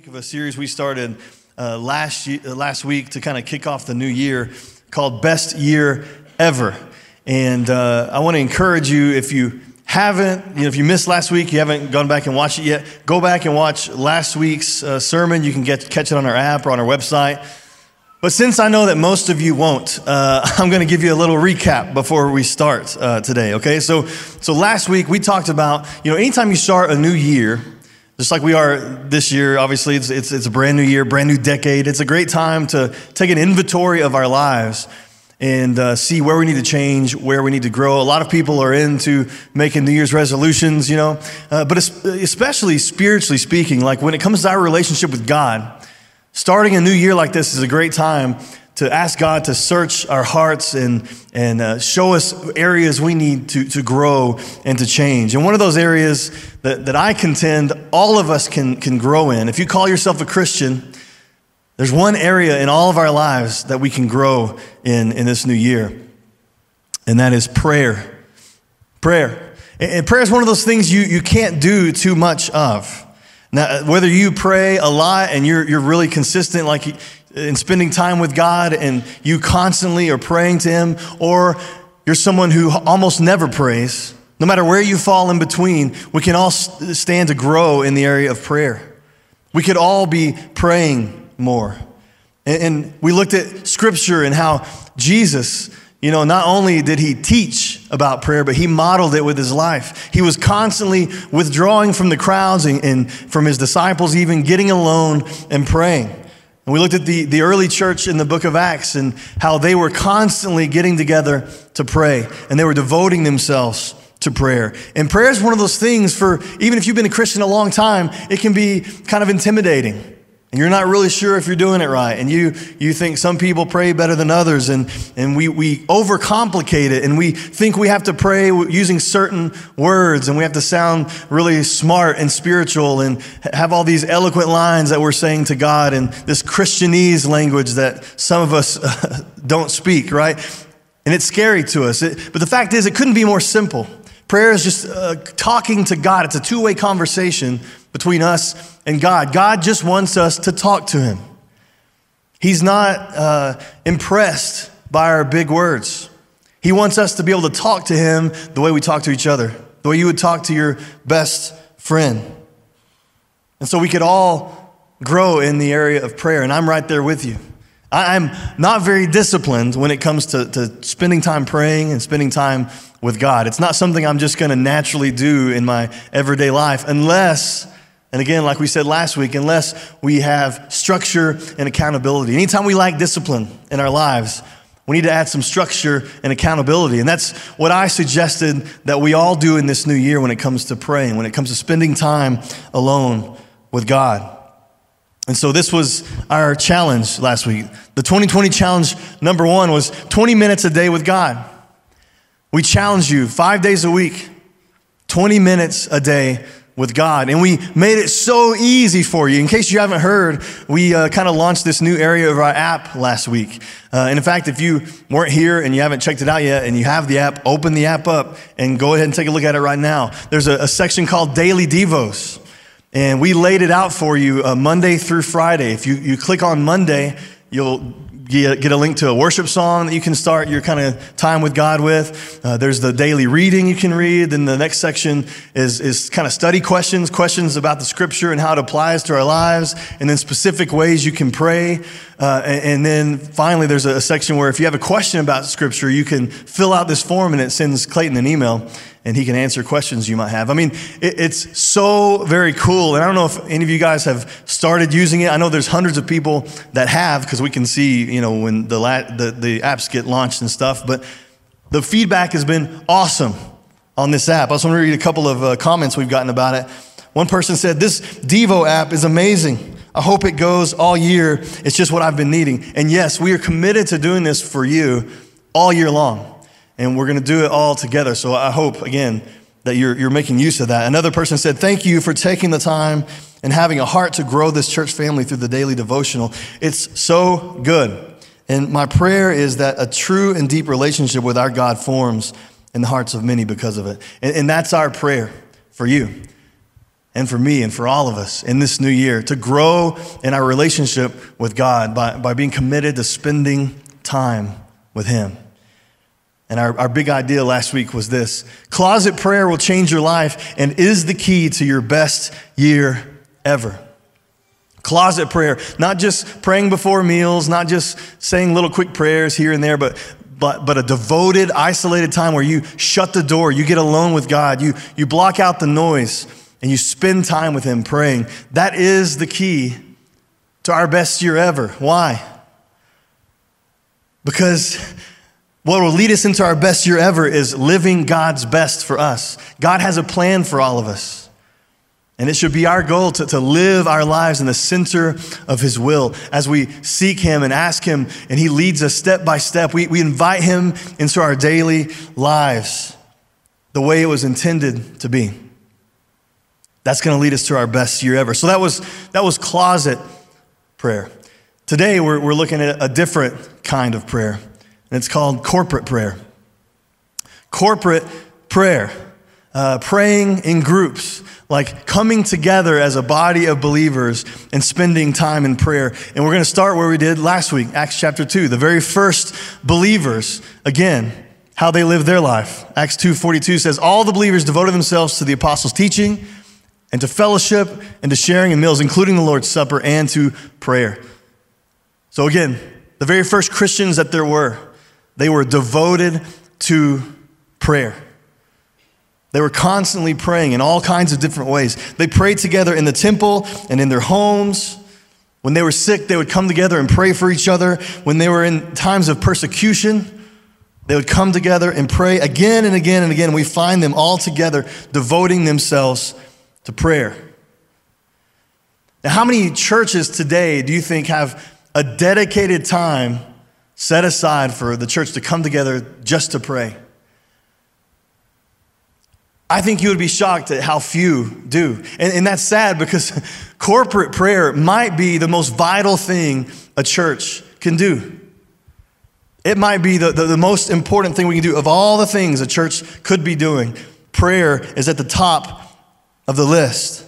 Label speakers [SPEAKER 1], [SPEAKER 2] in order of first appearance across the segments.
[SPEAKER 1] week of a series we started uh, last, ye- uh, last week to kind of kick off the new year called Best Year Ever. And uh, I want to encourage you if you haven't, you know, if you missed last week, you haven't gone back and watched it yet, go back and watch last week's uh, sermon. You can get, catch it on our app or on our website. But since I know that most of you won't, uh, I'm going to give you a little recap before we start uh, today. Okay, so so last week we talked about you know anytime you start a new year, just like we are this year, obviously, it's, it's, it's a brand new year, brand new decade. It's a great time to take an inventory of our lives and uh, see where we need to change, where we need to grow. A lot of people are into making New Year's resolutions, you know, uh, but especially spiritually speaking, like when it comes to our relationship with God, starting a new year like this is a great time to ask God to search our hearts and, and uh, show us areas we need to, to grow and to change. And one of those areas that, that I contend all of us can, can grow in, if you call yourself a Christian, there's one area in all of our lives that we can grow in in this new year, and that is prayer. Prayer. And prayer is one of those things you, you can't do too much of. Now, whether you pray a lot and you're, you're really consistent, like in spending time with God and you constantly are praying to Him, or you're someone who almost never prays, no matter where you fall in between, we can all stand to grow in the area of prayer. We could all be praying more. And, we looked at scripture and how Jesus, you know, not only did he teach about prayer, but he modeled it with his life. He was constantly withdrawing from the crowds and, and from his disciples, even getting alone and praying. And we looked at the, the early church in the book of Acts and how they were constantly getting together to pray and they were devoting themselves to prayer. And prayer is one of those things for, even if you've been a Christian a long time, it can be kind of intimidating and you're not really sure if you're doing it right and you you think some people pray better than others and and we we overcomplicate it and we think we have to pray using certain words and we have to sound really smart and spiritual and have all these eloquent lines that we're saying to God and this christianese language that some of us don't speak right? And it's scary to us. It, but the fact is it couldn't be more simple. Prayer is just uh, talking to god. It's a two-way conversation between us and God. God just wants us to talk to Him. He's not uh, impressed by our big words. He wants us to be able to talk to Him the way we talk to each other, the way you would talk to your best friend. And so we could all grow in the area of prayer, and I'm right there with you. I'm not very disciplined when it comes to, to spending time praying and spending time with God. It's not something I'm just going to naturally do in my everyday life unless and again, like we said last week, unless we have structure and accountability. Anytime we lack discipline in our lives, we need to add some structure and accountability. And that's what I suggested that we all do in this new year when it comes to praying, when it comes to spending time alone with God. And so this was our challenge last week. The 2020 challenge number one was 20 minutes a day with God. We challenge you five days a week, 20 minutes a day with God. And we made it so easy for you. In case you haven't heard, we uh, kind of launched this new area of our app last week. Uh, and in fact, if you weren't here and you haven't checked it out yet and you have the app, open the app up and go ahead and take a look at it right now. There's a, a section called Daily Devos. And we laid it out for you uh, Monday through Friday. If you, you click on Monday, you'll get a link to a worship song that you can start your kind of time with God with. Uh, there's the daily reading you can read. Then the next section is, is kind of study questions, questions about the scripture and how it applies to our lives, and then specific ways you can pray. Uh, and, and, then finally, there's a, a section where if you have a question about scripture, you can fill out this form and it sends Clayton an email and he can answer questions you might have. I mean, it, it's so very cool. And I don't know if any of you guys have started using it. I know there's hundreds of people that have because we can see, you know, when the, la- the, the apps get launched and stuff. But the feedback has been awesome on this app. I just want to read a couple of uh, comments we've gotten about it. One person said, This Devo app is amazing. I hope it goes all year. It's just what I've been needing. And yes, we are committed to doing this for you all year long and we're going to do it all together. So I hope, again, that you're, you're making use of that. Another person said, Thank you for taking the time and having a heart to grow this church family through the daily devotional. It's so good. And my prayer is that a true and deep relationship with our God forms in the hearts of many because of it. And, and that's our prayer for you. And for me and for all of us in this new year to grow in our relationship with God by, by being committed to spending time with Him. And our, our big idea last week was this closet prayer will change your life and is the key to your best year ever. Closet prayer, not just praying before meals, not just saying little quick prayers here and there, but, but, but a devoted, isolated time where you shut the door, you get alone with God, you, you block out the noise, and you spend time with Him praying. That is the key to our best year ever. Why? Because what will lead us into our best year ever is living God's best for us. God has a plan for all of us. And it should be our goal to, to live our lives in the center of His will as we seek Him and ask Him, and He leads us step by step. We, we invite Him into our daily lives the way it was intended to be. That's going to lead us to our best year ever. So that was, that was closet prayer. Today, we're, we're looking at a different kind of prayer, and it's called corporate prayer. Corporate prayer, uh, praying in groups, like coming together as a body of believers and spending time in prayer. And we're going to start where we did last week, Acts chapter 2. The very first believers, again, how they lived their life. Acts 2:42 says all the believers devoted themselves to the apostles' teaching and to fellowship and to sharing in meals, including the Lord's Supper and to prayer. So, again, the very first Christians that there were, they were devoted to prayer. They were constantly praying in all kinds of different ways. They prayed together in the temple and in their homes. When they were sick, they would come together and pray for each other. When they were in times of persecution, they would come together and pray again and again and again. We find them all together devoting themselves to prayer. Now, how many churches today do you think have a dedicated time set aside for the church to come together just to pray? I think you would be shocked at how few do. And, and, that's sad because corporate prayer might be the most vital thing a church can do. It might be the, the, the most important thing we can do. Of all the things a church could be doing, prayer is at the top of the list.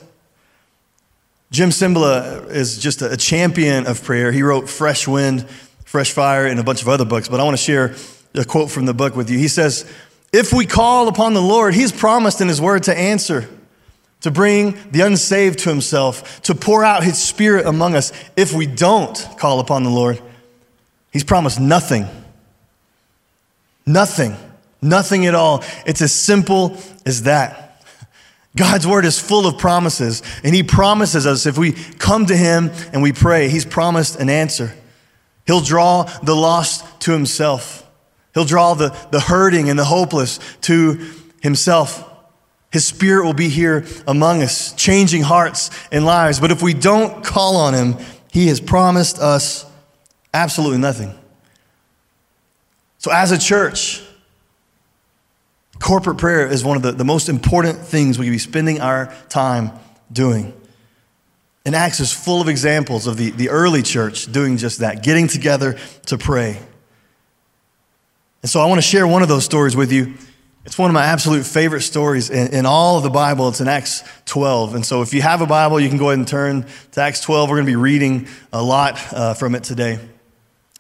[SPEAKER 1] Jim Cymbala is just a champion of prayer. He wrote Fresh Wind, Fresh Fire, and a bunch of other books, but I want to share a quote from the book with you. He says, If we call upon the Lord, He's promised in His word to answer, to bring the unsaved to Himself, to pour out His Spirit among us. If we don't call upon the Lord, He's promised nothing. Nothing. Nothing at all. It's as simple as that. God's word is full of promises, and He promises us if we come to Him and we pray, He's promised an answer. He'll draw the lost to Himself, He'll draw the, the hurting and the hopeless to Himself. His Spirit will be here among us, changing hearts and lives. But if we don't call on Him, He has promised us absolutely nothing. So, as a church, Corporate prayer is one of the, the most important things we can be spending our time doing. And Acts is full of examples of the, the early church doing just that, getting together to pray. And so I want to share one of those stories with you. It's one of my absolute favorite stories in, in, all of the Bible. It's in Acts 12. And so if you have a Bible, you can go ahead and turn to Acts 12. We're going to be reading a lot uh, from it today.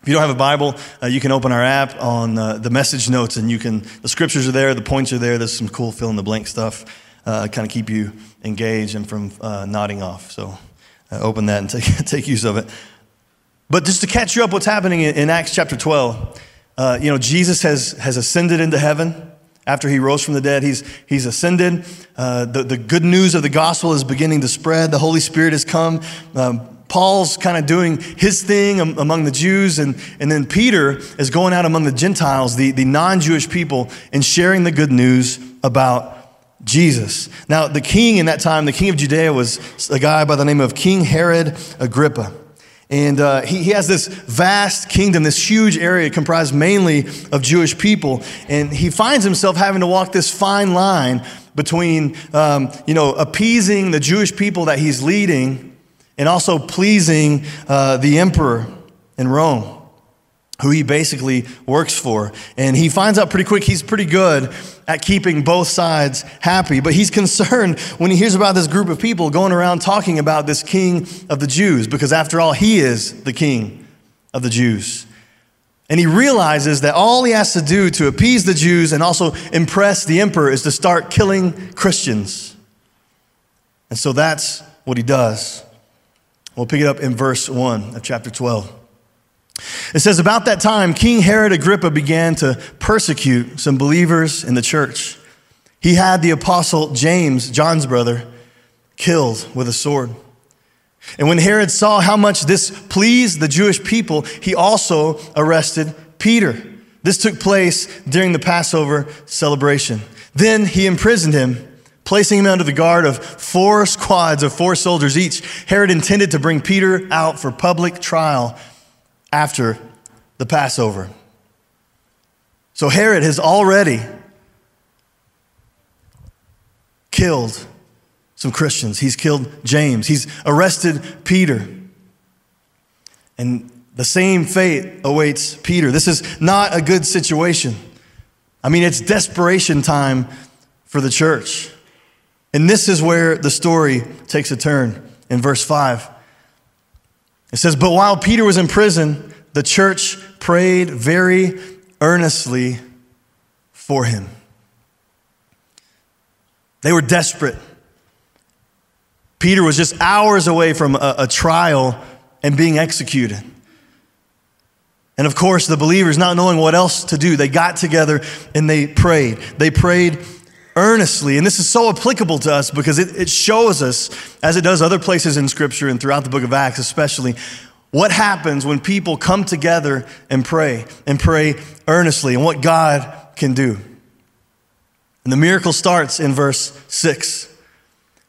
[SPEAKER 1] If you don't have a Bible, uh, you can open our app on uh, the message notes, and you can. The scriptures are there, the points are there. There's some cool fill in the blank stuff, uh, kind of keep you engaged and from uh, nodding off. So uh, open that and take take use of it. But just to catch you up, what's happening in, in Acts chapter 12? Uh, you know, Jesus has has ascended into heaven after he rose from the dead. He's he's ascended. the the good news of the gospel is beginning to spread. The Holy Spirit has come. Um, Paul's kind of doing his thing among the Jews, and, and then Peter is going out among the Gentiles, the, the non Jewish people, and sharing the good news about Jesus. Now, the king in that time, the king of Judea, was a guy by the name of King Herod Agrippa. And uh, he, he has this vast kingdom, this huge area comprised mainly of Jewish people. And he finds himself having to walk this fine line between, um, you know, appeasing the Jewish people that he's leading and also pleasing uh, the emperor in Rome. who he basically works for. And he finds out pretty quick he's pretty good at keeping both sides happy. But he's concerned when he hears about this group of people going around talking about this king of the Jews, because after all, he is the king of the Jews. And he realizes that all he has to do to appease the Jews and also impress the emperor is to start killing Christians. And so that's what he does. We'll pick it up in verse 1 of chapter 12. It says, About that time, King Herod Agrippa began to persecute some believers in the church. He had the apostle James, John's brother, killed with a sword. And when Herod saw how much this pleased the Jewish people, he also arrested Peter. This took place during the Passover celebration. Then he imprisoned him, placing him under the guard of four squads of four soldiers each. Herod intended to bring Peter out for public trial after the Passover. So Herod has already killed some Christians. He's killed James. He's arrested Peter. And the same fate awaits Peter. This is not a good situation. I mean, it's desperation time for the church. And this is where the story takes a turn in verse 5. It says, But while Peter was in prison, the church prayed very earnestly for him. They were desperate. Peter was just hours away from a, a trial and being executed. And of course, the believers, not knowing what else to do, they got together and they prayed. They prayed earnestly. And this is so applicable to us because it, it, shows us, as it does other places in Scripture and throughout the book of Acts, especially, what happens when people come together and pray and pray earnestly and what God can do. And the miracle starts in verse 6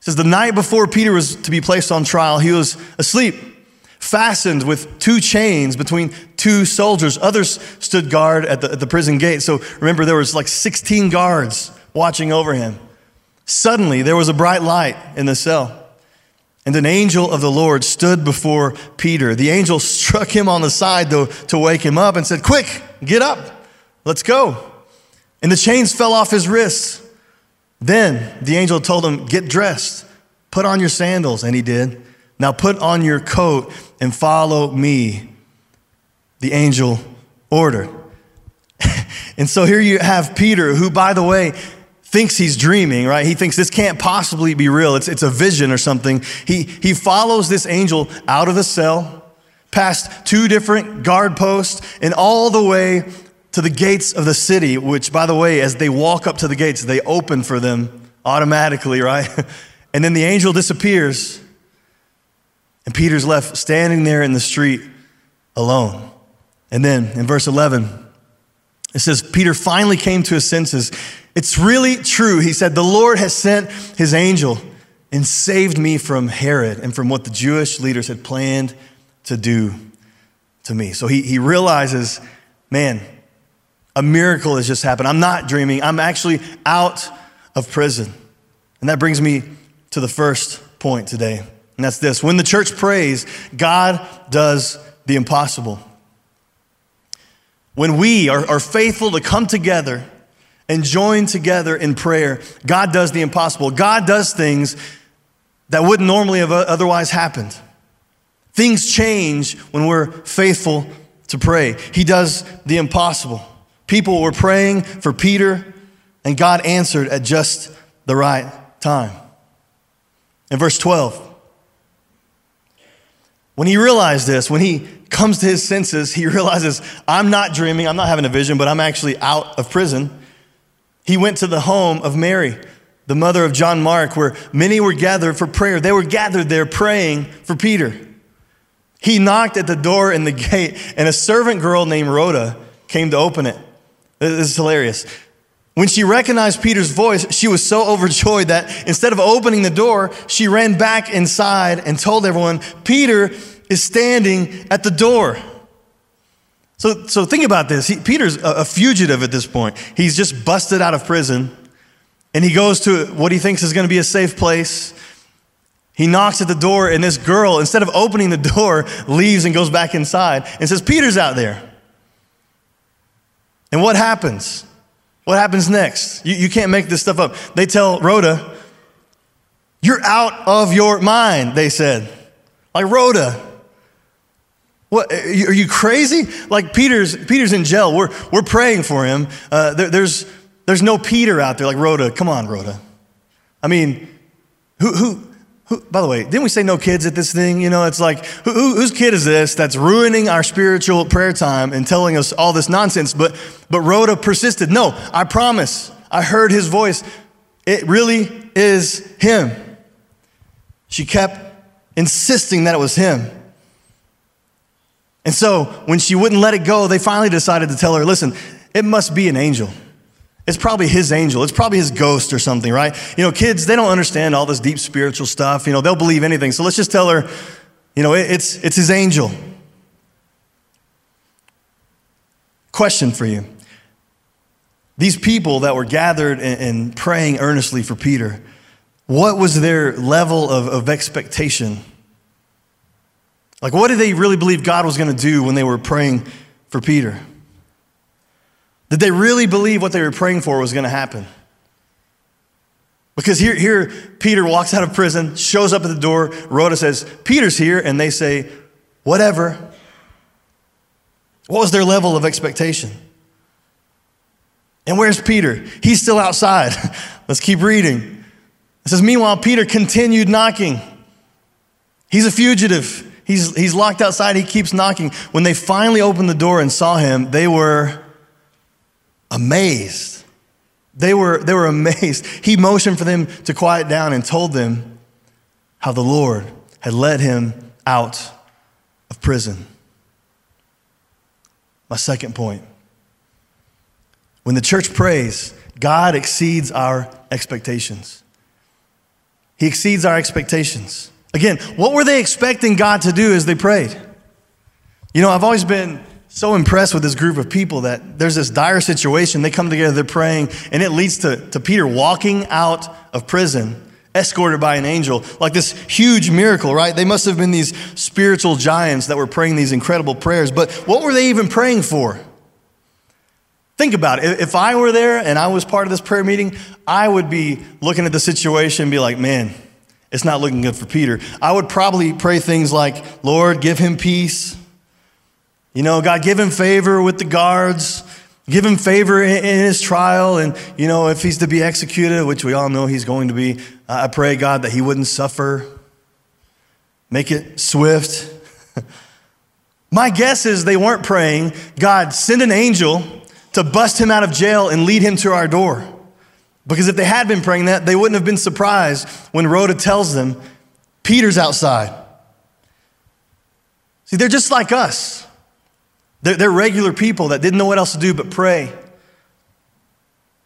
[SPEAKER 1] says the night before Peter was to be placed on trial, he was asleep, fastened with two chains between two soldiers. Others stood guard at the, at the prison gate. So remember, there was like 16 guards watching over him. Suddenly, there was a bright light in the cell. And an angel of the Lord stood before Peter. The angel struck him on the side to, to wake him up and said, Quick, get up, let's go. And the chains fell off his wrists. Then the angel told him, Get dressed, put on your sandals. And he did. Now put on your coat and follow me. The angel ordered. and so here you have Peter, who, by the way, thinks he's dreaming, right? He thinks this can't possibly be real. It's, it's a vision or something. He, he follows this angel out of the cell, past two different guard posts, and all the way to the gates of the city, which, by the way, as they walk up to the gates, they open for them automatically, right? and then the angel disappears, and Peter's left standing there in the street alone. And then in verse 11, it says, Peter finally came to his senses. It's really true. He said, The Lord has sent his angel and saved me from Herod and from what the Jewish leaders had planned to do to me. So he, he realizes, man, a miracle has just happened. I'm not dreaming. I'm actually out of prison. And that brings me to the first point today. And that's this when the church prays, God does the impossible. When we are, are faithful to come together and join together in prayer, God does the impossible. God does things that wouldn't normally have otherwise happened. Things change when we're faithful to pray. He does the impossible. People were praying for Peter, and God answered at just the right time. In verse 12, when he realized this, when he comes to his senses, he realizes, I'm not dreaming, I'm not having a vision, but I'm actually out of prison. He went to the home of Mary, the mother of John Mark, where many were gathered for prayer. They were gathered there praying for Peter. He knocked at the door in the gate, and a servant girl named Rhoda came to open it. This is hilarious. When she recognized Peter's voice, she was so overjoyed that instead of opening the door, she ran back inside and told everyone, Peter is standing at the door. So, so think about this. He, Peter's a, a fugitive at this point. He's just busted out of prison, and he goes to what he thinks is going to be a safe place. He knocks at the door, and this girl, instead of opening the door, leaves and goes back inside and says, Peter's out there. And what happens? What happens next? You, you can't make this stuff up. They tell Rhoda, You're out of your mind, they said. Like, Rhoda, what, are you crazy? Like Peter's, Peter's in jail. We're, we're praying for him. Uh, there, there's, there's no Peter out there. Like, Rhoda, come on, Rhoda. I mean, who, who, who, by the way, didn't we say no kids at this thing? You know, it's like, who, who, whose kid is this that's ruining our spiritual prayer time and telling us all this nonsense? But, but Rhoda persisted. No, I promise. I heard his voice. It really is him. She kept insisting that it was him. And so when she wouldn't let it go, they finally decided to tell her, listen, it must be an angel. It's probably his angel. It's probably his ghost or something, right? You know, kids, they don't understand all this deep spiritual stuff. You know, they'll believe anything. So let's just tell her, you know, it's, it's his angel. Question for you. These people that were gathered and, praying earnestly for Peter, what was their level of, of expectation? Like, what did they really believe God was going to do when they were praying for Peter? Did they really believe what they were praying for was going to happen? Because here, here, Peter walks out of prison, shows up at the door. Rhoda says, Peter's here. And they say, whatever. What was their level of expectation? And where's Peter? He's still outside. Let's keep reading. It says, Meanwhile, Peter continued knocking. He's a fugitive. He's, he's locked outside. He keeps knocking. When they finally opened the door and saw him, they were amazed. They were, they were amazed. He motioned for them to quiet down and told them how the Lord had led him out of prison. My second point when the church prays, God exceeds our expectations. He exceeds our expectations. Again, what were they expecting God to do as they prayed? You know, I've always been so impressed with this group of people that there's this dire situation. They come together, they're praying, and it leads to, to Peter walking out of prison, escorted by an angel, like this huge miracle, right? They must have been these spiritual giants that were praying these incredible prayers. But what were they even praying for? Think about it. If I were there and I was part of this prayer meeting, I would be looking at the situation and be like, man, it's not looking good for Peter. I would probably pray things like, Lord, give him peace. You know, God, give him favor with the guards, give him favor in, his trial. And, you know, if he's to be executed, which we all know he's going to be, I pray, God, that he wouldn't suffer. Make it swift. My guess is they weren't praying, God, send an angel to bust him out of jail and lead him to our door. Because if they had been praying that, they wouldn't have been surprised when Rhoda tells them, Peter's outside. See, they're just like us. They're, they're regular people that didn't know what else to do but pray.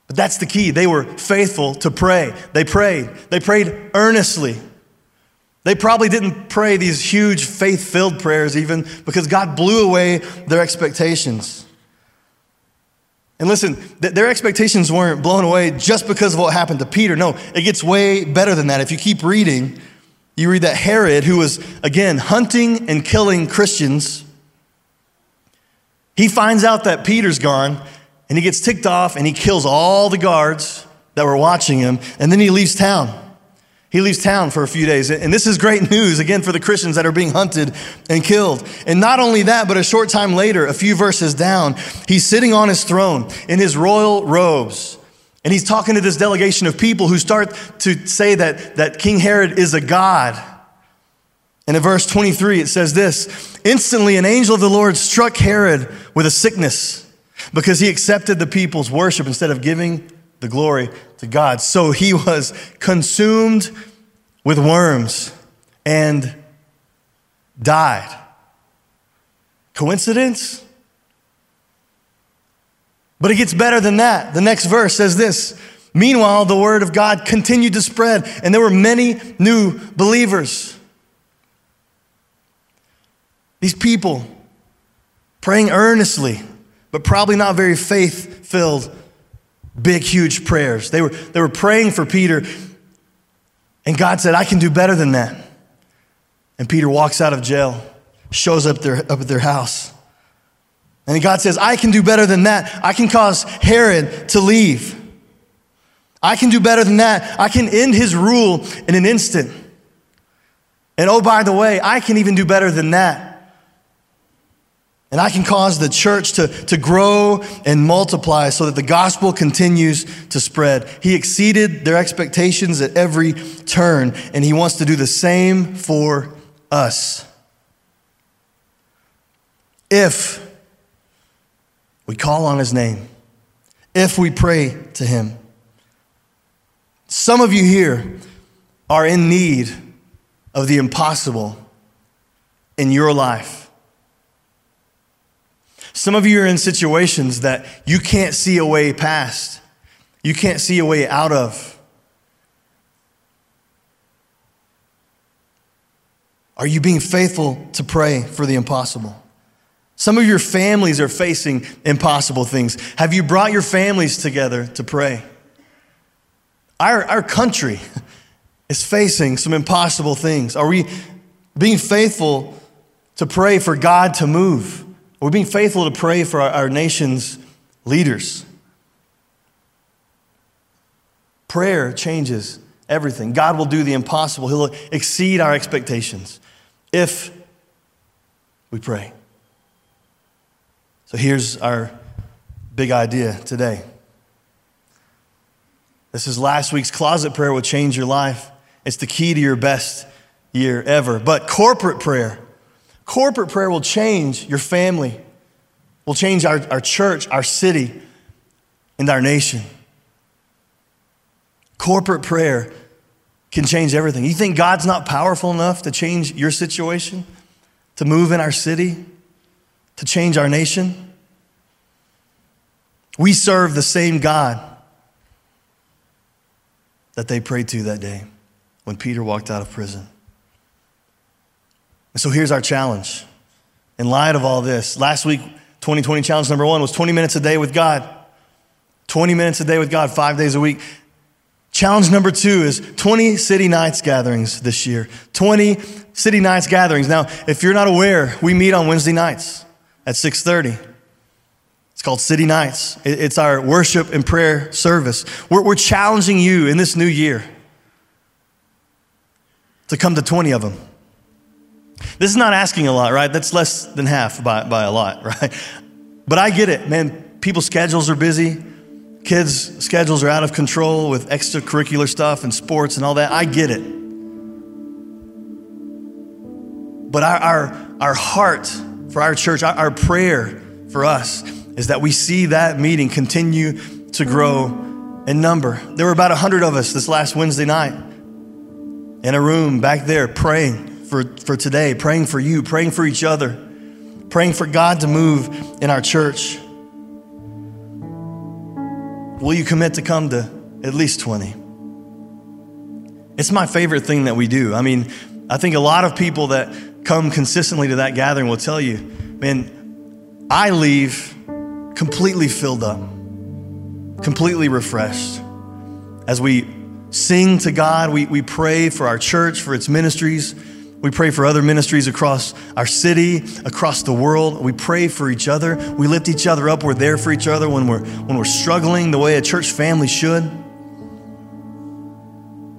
[SPEAKER 1] But that's the key. They were faithful to pray. They prayed. They prayed earnestly. They probably didn't pray these huge faith filled prayers even because God blew away their expectations. And listen, th- their expectations weren't blown away just because of what happened to Peter. No, it gets way better than that. If you keep reading, you read that Herod, who was, again, hunting and killing Christians, he finds out that Peter's gone and he gets ticked off and he kills all the guards that were watching him and then he leaves town. He leaves town for a few days. And this is great news, again, for the Christians that are being hunted and killed. And not only that, but a short time later, a few verses down, he's sitting on his throne in his royal robes. And he's talking to this delegation of people who start to say that, that King Herod is a god. And in verse 23, it says this Instantly, an angel of the Lord struck Herod with a sickness because he accepted the people's worship instead of giving the glory to God. So he was consumed with worms and died. Coincidence? But it gets better than that. The next verse says this Meanwhile, the word of God continued to spread, and there were many new believers. These people praying earnestly, but probably not very faith filled, big, huge prayers. They were, they were praying for Peter, and God said, I can do better than that. And Peter walks out of jail, shows up, there, up at their house. And God says, I can do better than that. I can cause Herod to leave. I can do better than that. I can end his rule in an instant. And oh, by the way, I can even do better than that. And I can cause the church to, to grow and multiply so that the gospel continues to spread. He exceeded their expectations at every turn, and he wants to do the same for us. If we call on his name, if we pray to him. Some of you here are in need of the impossible in your life. Some of you are in situations that you can't see a way past, you can't see a way out of. Are you being faithful to pray for the impossible? Some of your families are facing impossible things. Have you brought your families together to pray? Our, our country is facing some impossible things. Are we being faithful to pray for God to move? Are we being faithful to pray for our, our nation's leaders? Prayer changes everything. God will do the impossible, He'll exceed our expectations if we pray. So here's our big idea today. This is last week's closet prayer will change your life. It's the key to your best year ever. But corporate prayer, corporate prayer will change your family, will change our, our church, our city, and our nation. Corporate prayer can change everything. You think God's not powerful enough to change your situation, to move in our city? to change our nation? We serve the same God that they prayed to that day when Peter walked out of prison. And so here's our challenge. In light of all this, last week, 2020 challenge number one was 20 minutes a day with God. 20 minutes a day with God, five days a week. Challenge number two is 20 city nights gatherings this year. 20 city nights gatherings. Now, if you're not aware, we meet on Wednesday nights at 6.30 it's called city nights it's our worship and prayer service we're, we're challenging you in this new year to come to 20 of them this is not asking a lot right? That's less than half by, by a lot right? But i get it man. People's schedules are busy. Kids schedules are out of control with extracurricular stuff and sports and all that. I get it. But our, our, our heart for our church, our, our prayer for us is that we see that meeting continue to grow in number. There were about 100 of us this last Wednesday night in a room back there praying for, for today, praying for you, praying for each other, praying for God to move in our church. Will you commit to come to at least 20? It's my favorite thing that we do. I mean, I think a lot of people that come consistently to that gathering will tell you, man, I leave completely filled up, completely refreshed. As we sing to God, we, we pray for our church, for its ministries. We pray for other ministries across our city, across the world. We pray for each other. We lift each other up. We're there for each other when we're, when we're struggling the way a church family should.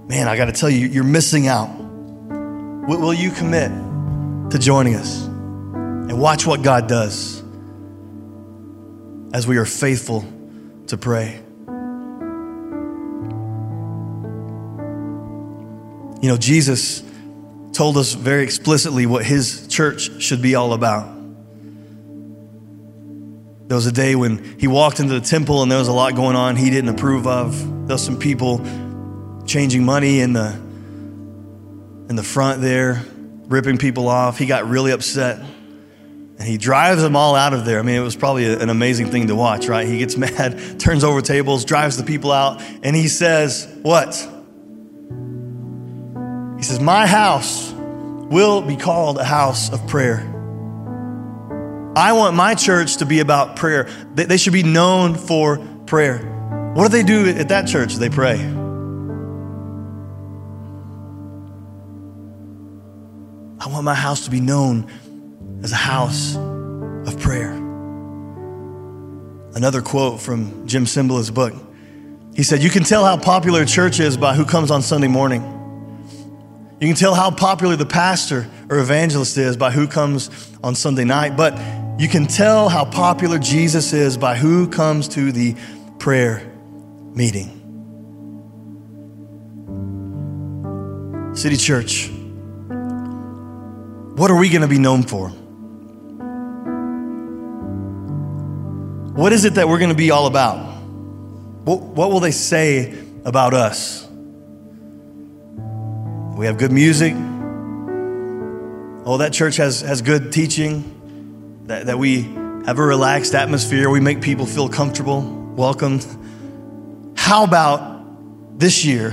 [SPEAKER 1] Man, I got to tell you, you're missing out. Will, you commit to joining us and watch what God does as we are faithful to pray. You know, Jesus told us very explicitly what his church should be all about. There was a day when he walked into the temple and there was a lot going on he didn't approve of. There was some people changing money in the in the front there ripping people off. He got really upset. And he drives them all out of there. I mean, it was probably an amazing thing to watch, right? He gets mad, turns over tables, drives the people out, and he says, What? He says, My house will be called a house of prayer. I want my church to be about prayer. They should be known for prayer. What do they do at that church? They pray. I want my house to be known as a house of prayer. another quote from Jim Cymbala's book. He said, You can tell how popular a church is by who comes on Sunday morning. You can tell how popular the pastor or evangelist is by who comes on Sunday night, but you can tell how popular Jesus is by who comes to the prayer meeting. City Church, what are we going to be known for? What is it that we're going to be all about? What, what will they say about us? We have good music. Oh, that church has, has good teaching, that, that we have a relaxed atmosphere, we make people feel comfortable, welcomed. How about this year?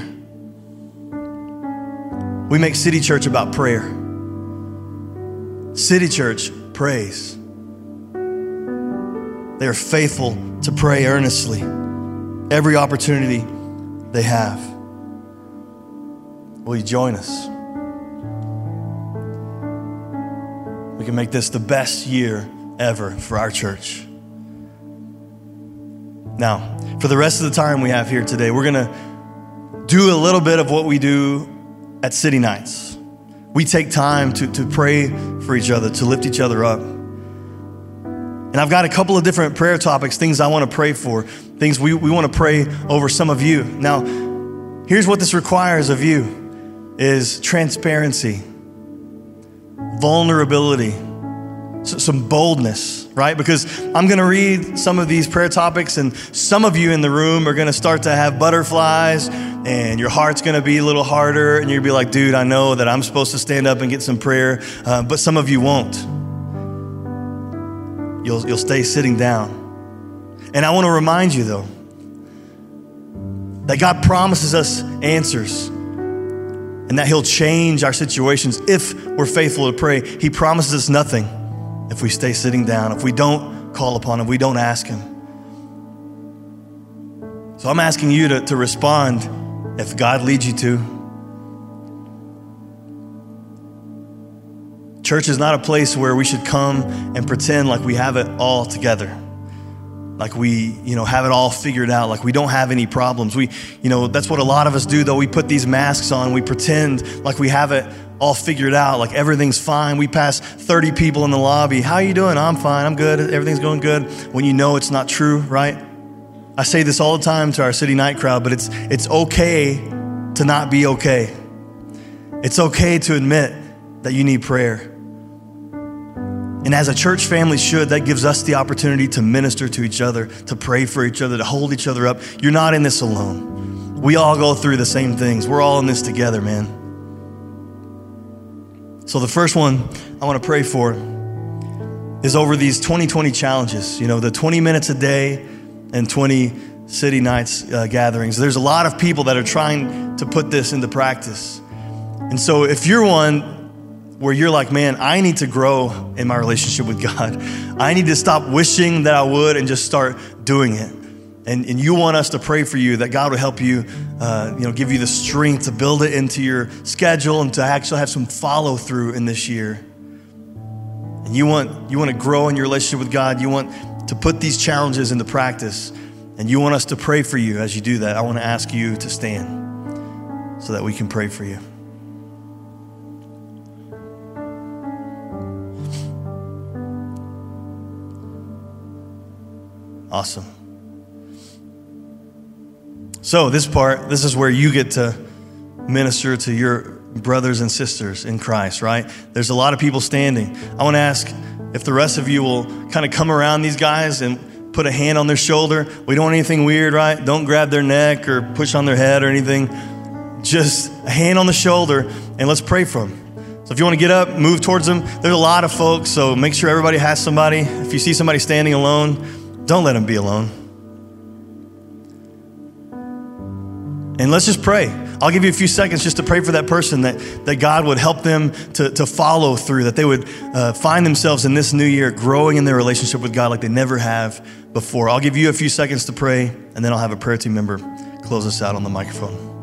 [SPEAKER 1] We make City Church about prayer. City Church prays. They are faithful to pray earnestly every opportunity they have. Will you join us? We can make this the best year ever for our church. Now, for the rest of the time we have here today, we're going to do a little bit of what we do at City Nights. We take time to, to pray for each other, to lift each other up. And I've got a couple of different prayer topics, things I want to pray for, things we, we want to pray over some of you. Now, here's what this requires of you is transparency, vulnerability, some boldness, right? Because I'm going to read some of these prayer topics, and some of you in the room are going to start to have butterflies, and your heart's going to be a little harder, and you'll be like, dude, I know that I'm supposed to stand up and get some prayer, uh, but some of you won't you'll, you'll stay sitting down. And I want to remind you, though, that God promises us answers and that He'll change our situations if we're faithful to pray. He promises us nothing if we stay sitting down, if we don't call upon Him, we don't ask Him. So I'm asking you to, to respond if God leads you to. Church is not a place where we should come and pretend like we have it all together. Like we, you know, have it all figured out, like we don't have any problems. We, you know, that's what a lot of us do though. We put these masks on, we pretend like we have it all figured out, like everything's fine. We pass 30 people in the lobby. How you doing? I'm fine. I'm good. Everything's going good. When you know it's not true, right? I say this all the time to our city night crowd, but it's it's okay to not be okay. It's okay to admit that you need prayer. And as a church family should, that gives us the opportunity to minister to each other, to pray for each other, to hold each other up. You're not in this alone. We all go through the same things. We're all in this together, man. So, the first one I want to pray for is over these 2020 challenges. You know, the 20 minutes a day and 20 city nights uh, gatherings. There's a lot of people that are trying to put this into practice. And so, if you're one where you're like, man, I need to grow in my relationship with God. I need to stop wishing that I would and just start doing it. And, and you want us to pray for you that God will help you, uh, you know, give you the strength to build it into your schedule and to actually have some follow through in this year. And you want you want to grow in your relationship with God. You want to put these challenges into practice, and you want us to pray for you as you do that. I want to ask you to stand so that we can pray for you. Awesome. So, this part, this is where you get to minister to your brothers and sisters in Christ, right? There's a lot of people standing. I want to ask if the rest of you will kind of come around these guys and put a hand on their shoulder. We don't want anything weird, right? Don't grab their neck or push on their head or anything. Just a hand on the shoulder and let's pray for them. So if you want to get up, move towards them. There's a lot of folks, so make sure everybody has somebody. If you see somebody standing alone, don't let him be alone. And let's just pray. I'll give you a few seconds just to pray for that person that, that God would help them to, to follow through, that they would uh, find themselves in this new year growing in their relationship with God like they never have before. I'll give you a few seconds to pray, and then I'll have a prayer team member close us out on the microphone.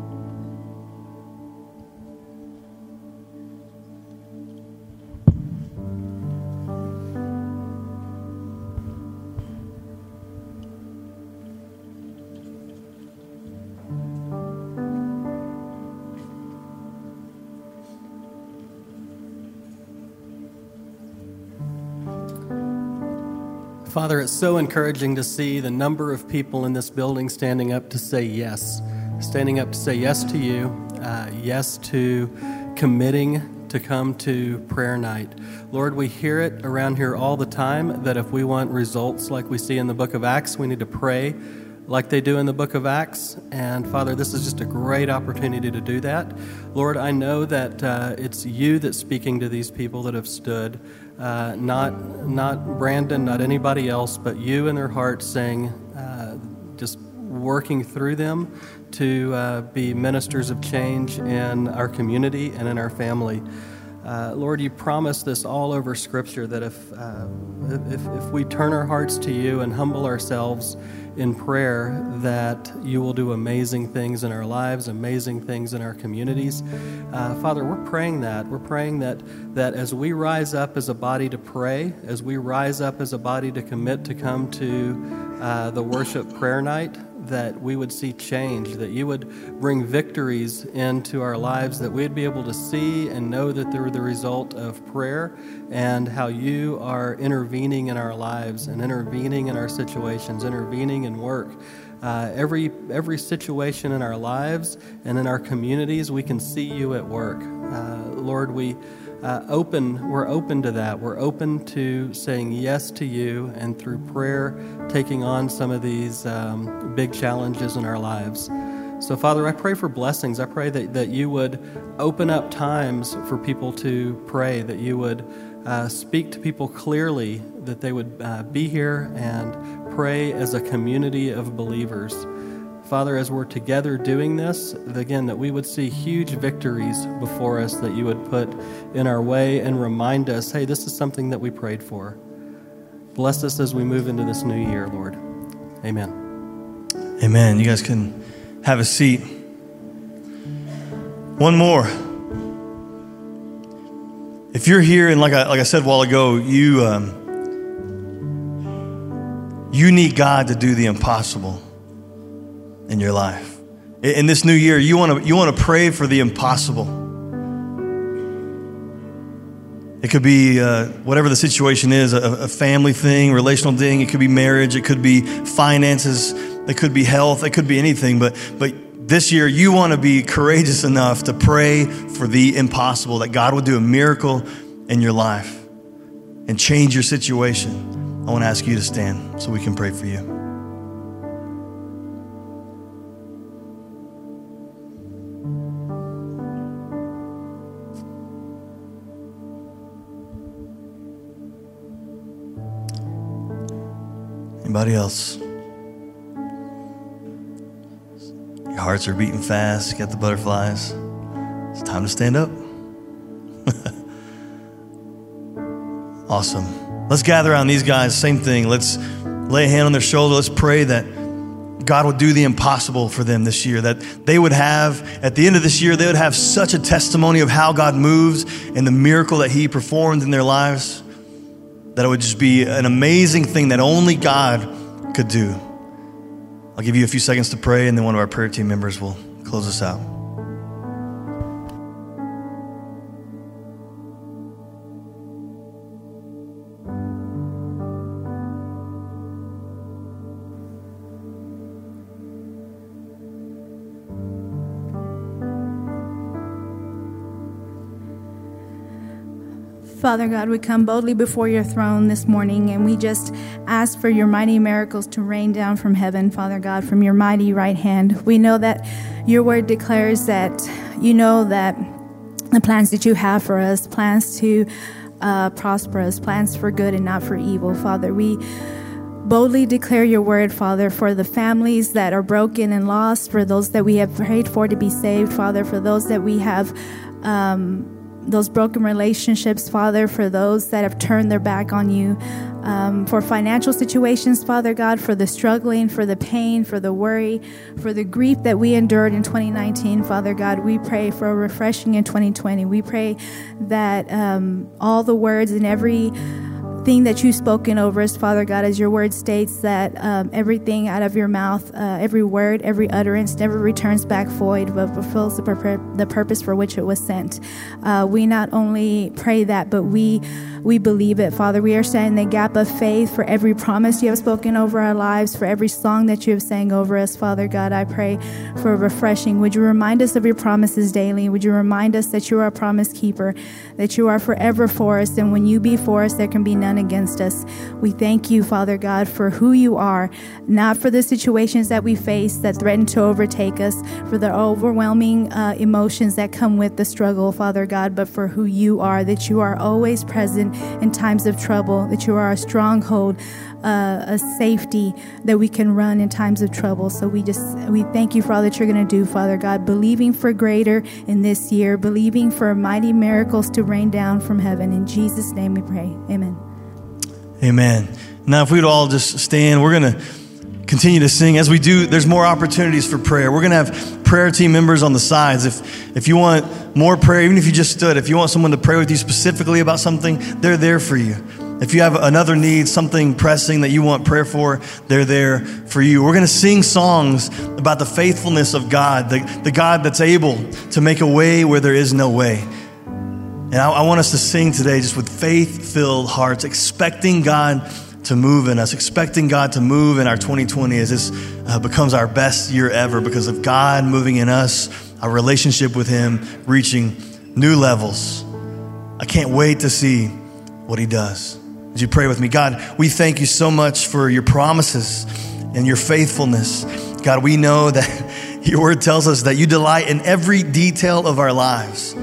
[SPEAKER 2] Father, it's so encouraging to see the number of people in this building standing up to say yes, standing up to say yes to you, uh, yes to committing to come to prayer night. Lord, we hear it around here all the time that if we want results like we see in the book of Acts, we need to pray like they do in the book of Acts. And Father, this is just a great opportunity to do that. Lord, I know that uh, it's you that's speaking to these people that have stood, uh, not, not Brandon, not anybody else, but you in their hearts saying, uh, just working through them to uh, be ministers of change in our community and in our family. Uh, Lord, you promise this all over Scripture that if, uh, if, if we turn our hearts to you and humble ourselves in prayer, that you will do amazing things in our lives, amazing things in our communities. Uh, Father, we're praying that. We're praying that, that as we rise up as a body to pray, as we rise up as a body to commit to come to uh, the worship prayer night, that we would see change, that you would bring victories into our lives, that we'd be able to see and know that they're the result of prayer and how you are intervening in our lives and intervening in our situations, intervening in work. Uh, every, every situation in our lives and in our communities, we can see you at work. Uh, Lord, we uh, open, we're open to that. We're open to saying yes to you and through prayer, taking on some of these um, big challenges in our lives. So, Father, I pray for blessings. I pray that, that you would open up times for people to pray, that you would uh, speak to people clearly, that they would uh, be here and pray as a community of believers. Father, as we're together doing this, again, that we would see huge victories before us that you would put in our way and remind us hey, this is something that we prayed for. Bless us as we move into this new year, Lord. Amen.
[SPEAKER 1] Amen. You guys can have a seat. One more. If you're here, and like I, like I said a while ago, you, um, you need God to do the impossible in your life. In this new year, you want to you want to pray for the impossible. It could be uh, whatever the situation is a, a, family thing, relational thing. It could be marriage. It could be finances. It could be health. It could be anything. But, but this year, you want to be courageous enough to pray for the impossible, that God will do a miracle in your life and change your situation. I want to ask you to stand so we can pray for you. Anybody else? Your hearts are beating fast, you got the butterflies. It's time to stand up. awesome. Let's gather around these guys, same thing. Let's lay a hand on their shoulder. Let's pray that God would do the impossible for them this year. That they would have, at the end of this year, they would have such a testimony of how God moves and the miracle that He performed in their lives that it would just be an amazing thing that only God could do. I'll give you a few seconds to pray, and then one of our prayer team members will close us out.
[SPEAKER 3] Father God, we come boldly before your throne this morning and we just ask for your mighty miracles to rain down from heaven, Father God, from your mighty right hand. We know that your word declares that you know that the plans that you have for us, plans to uh, prosper us, plans for good and not for evil, Father. We boldly declare your word, Father, for the families that are broken and lost, for those that we have prayed for to be saved, Father, for those that we have. Um, those broken relationships, Father, for those that have turned their back on you, um, for financial situations, Father God, for the struggling, for the pain, for the worry, for the grief that we endured in 2019, Father God. We pray for a refreshing in 2020. We pray that um, all the words and every thing that you've spoken over us, Father God, as your word states that um, everything out of your mouth, uh, every word, every utterance never returns back void, but fulfills the, pur- the purpose for which it was sent. Uh, we not only pray that, but we we believe it, Father. We are standing in the gap of faith for every promise you have spoken over our lives, for every song that you have sang over us, Father God. I pray for refreshing. Would you remind us of your promises daily? Would you remind us that you are a promise keeper, that you are forever for us, and when you be for us, there can be none against us. We thank you, Father God, for who you are, not for the situations that we face that threaten to overtake us, for the overwhelming uh, emotions that come with the struggle, Father God, but for who you are, that you are always present in times of trouble, that you are a stronghold, uh, a safety that we can run in times of trouble. So we just we thank you for all that you're going to do, Father God, believing for greater in this year, believing for mighty miracles to rain down from heaven. In Jesus' name we pray. Amen.
[SPEAKER 1] Amen. Now, if we'd all just stand, we're going to continue to sing. As we do, there's more opportunities for prayer. We're going to have prayer team members on the sides. If, if you want more prayer, even if you just stood, if you want someone to pray with you specifically about something, they're there for you. If you have another need, something pressing that you want prayer for, they're there for you. We're going to sing songs about the faithfulness of God, the, the God that's able to make a way where there is no way. And I, I want us to sing today just with faith filled hearts, expecting God to move in us, expecting God to move in our 2020 as this uh, becomes our best year ever because of God moving in us, our relationship with Him reaching new levels. I can't wait to see what He does. Would you pray with me? God, we thank you so much for your promises and your faithfulness. God, we know that your word tells us that you delight in every detail of our lives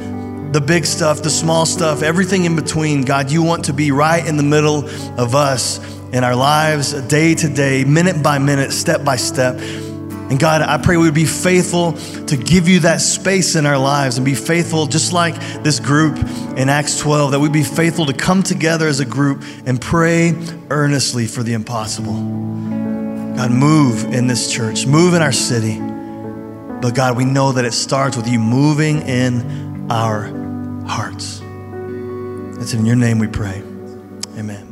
[SPEAKER 1] the big stuff, the small stuff, everything in between. God, you want to be right in the middle of us in our lives, day to day, minute by minute, step by step. And God, I pray we would be faithful to give you that space in our lives and be faithful, just like this group in Acts 12, that we'd be faithful to come together as a group and pray earnestly for the impossible. God, move in this church, move in our city. But God, we know that it starts with you moving in our hearts. It's in your name we pray. Amen.